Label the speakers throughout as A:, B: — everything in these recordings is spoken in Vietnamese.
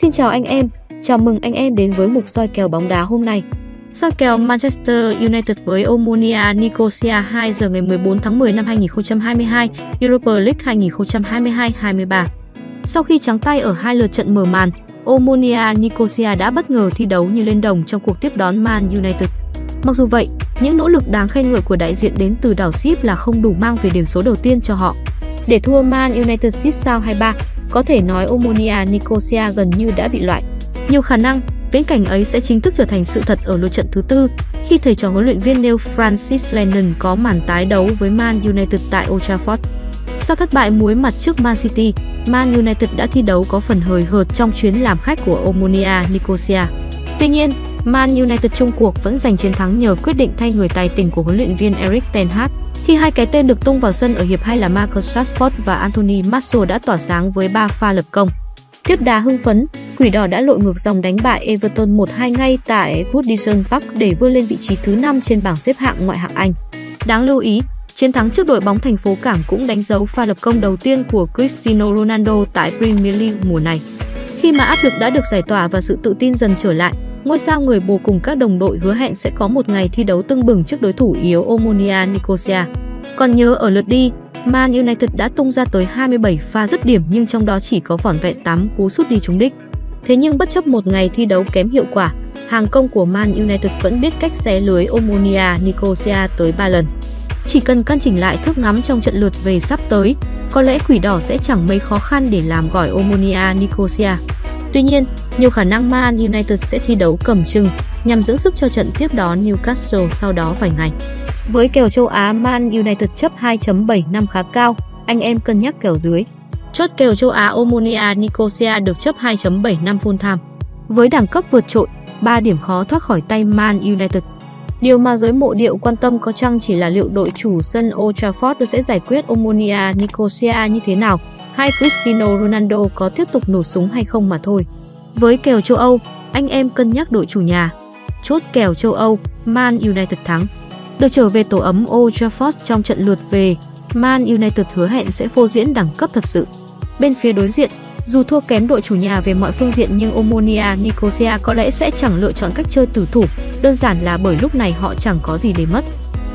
A: Xin chào anh em, chào mừng anh em đến với mục soi kèo bóng đá hôm nay. Soi kèo Manchester United với Omonia Nicosia 2 giờ ngày 14 tháng 10 năm 2022, Europa League 2022-23. Sau khi trắng tay ở hai lượt trận mở màn, Omonia Nicosia đã bất ngờ thi đấu như lên đồng trong cuộc tiếp đón Man United. Mặc dù vậy, những nỗ lực đáng khen ngợi của đại diện đến từ đảo Ship là không đủ mang về điểm số đầu tiên cho họ. Để thua Man United 6 sao 23, có thể nói Omonia Nicosia gần như đã bị loại. Nhiều khả năng, viễn cảnh ấy sẽ chính thức trở thành sự thật ở lượt trận thứ tư khi thầy trò huấn luyện viên Neil Francis Lennon có màn tái đấu với Man United tại Old Trafford. Sau thất bại muối mặt trước Man City, Man United đã thi đấu có phần hời hợt trong chuyến làm khách của Omonia Nicosia. Tuy nhiên, Man United chung cuộc vẫn giành chiến thắng nhờ quyết định thay người tài tình của huấn luyện viên Erik ten Hag khi hai cái tên được tung vào sân ở hiệp 2 là Marcus Rashford và Anthony Martial đã tỏa sáng với 3 pha lập công. Tiếp đà hưng phấn, Quỷ đỏ đã lội ngược dòng đánh bại Everton 1-2 ngay tại Goodison Park để vươn lên vị trí thứ 5 trên bảng xếp hạng ngoại hạng Anh. Đáng lưu ý, chiến thắng trước đội bóng thành phố Cảng cũng đánh dấu pha lập công đầu tiên của Cristiano Ronaldo tại Premier League mùa này. Khi mà áp lực đã được giải tỏa và sự tự tin dần trở lại, ngôi sao người bồ cùng các đồng đội hứa hẹn sẽ có một ngày thi đấu tưng bừng trước đối thủ yếu Omonia Nicosia. Còn nhớ ở lượt đi, Man United đã tung ra tới 27 pha dứt điểm nhưng trong đó chỉ có vỏn vẹn 8 cú sút đi trúng đích. Thế nhưng bất chấp một ngày thi đấu kém hiệu quả, hàng công của Man United vẫn biết cách xé lưới Omonia Nicosia tới 3 lần. Chỉ cần căn chỉnh lại thước ngắm trong trận lượt về sắp tới, có lẽ quỷ đỏ sẽ chẳng mấy khó khăn để làm gỏi Omonia Nicosia. Tuy nhiên, nhiều khả năng Man United sẽ thi đấu cầm chừng nhằm dưỡng sức cho trận tiếp đón Newcastle sau đó vài ngày. Với kèo châu Á Man United chấp 2.75 khá cao, anh em cân nhắc kèo dưới. Chốt kèo châu Á Omonia Nicosia được chấp 2.75 full time. Với đẳng cấp vượt trội, 3 điểm khó thoát khỏi tay Man United. Điều mà giới mộ điệu quan tâm có chăng chỉ là liệu đội chủ sân Old Trafford sẽ giải quyết Omonia Nicosia như thế nào, hay Cristiano Ronaldo có tiếp tục nổ súng hay không mà thôi. Với kèo châu Âu, anh em cân nhắc đội chủ nhà. Chốt kèo châu Âu, Man United thắng. Được trở về tổ ấm Old Trafford trong trận lượt về, Man United hứa hẹn sẽ phô diễn đẳng cấp thật sự. Bên phía đối diện, dù thua kém đội chủ nhà về mọi phương diện nhưng Omonia Nicosia có lẽ sẽ chẳng lựa chọn cách chơi tử thủ, đơn giản là bởi lúc này họ chẳng có gì để mất.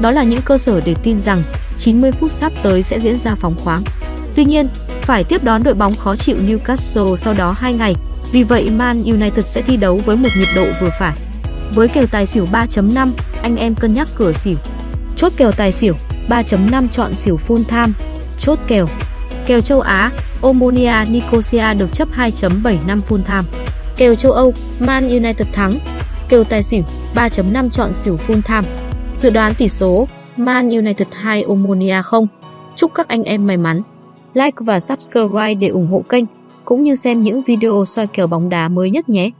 A: Đó là những cơ sở để tin rằng 90 phút sắp tới sẽ diễn ra phóng khoáng. Tuy nhiên, phải tiếp đón đội bóng khó chịu Newcastle sau đó 2 ngày, vì vậy Man United sẽ thi đấu với một nhiệt độ vừa phải. Với kèo tài xỉu 3.5, anh em cân nhắc cửa xỉu. Chốt kèo tài xỉu 3.5 chọn xỉu full time. Chốt kèo. Kèo châu Á, Omonia Nicosia được chấp 2.75 full time. Kèo châu Âu, Man United thắng. Kèo tài xỉu 3.5 chọn xỉu full time. Dự đoán tỷ số Man United 2 Omonia 0. Chúc các anh em may mắn. Like và subscribe để ủng hộ kênh cũng như xem những video soi kèo bóng đá mới nhất nhé.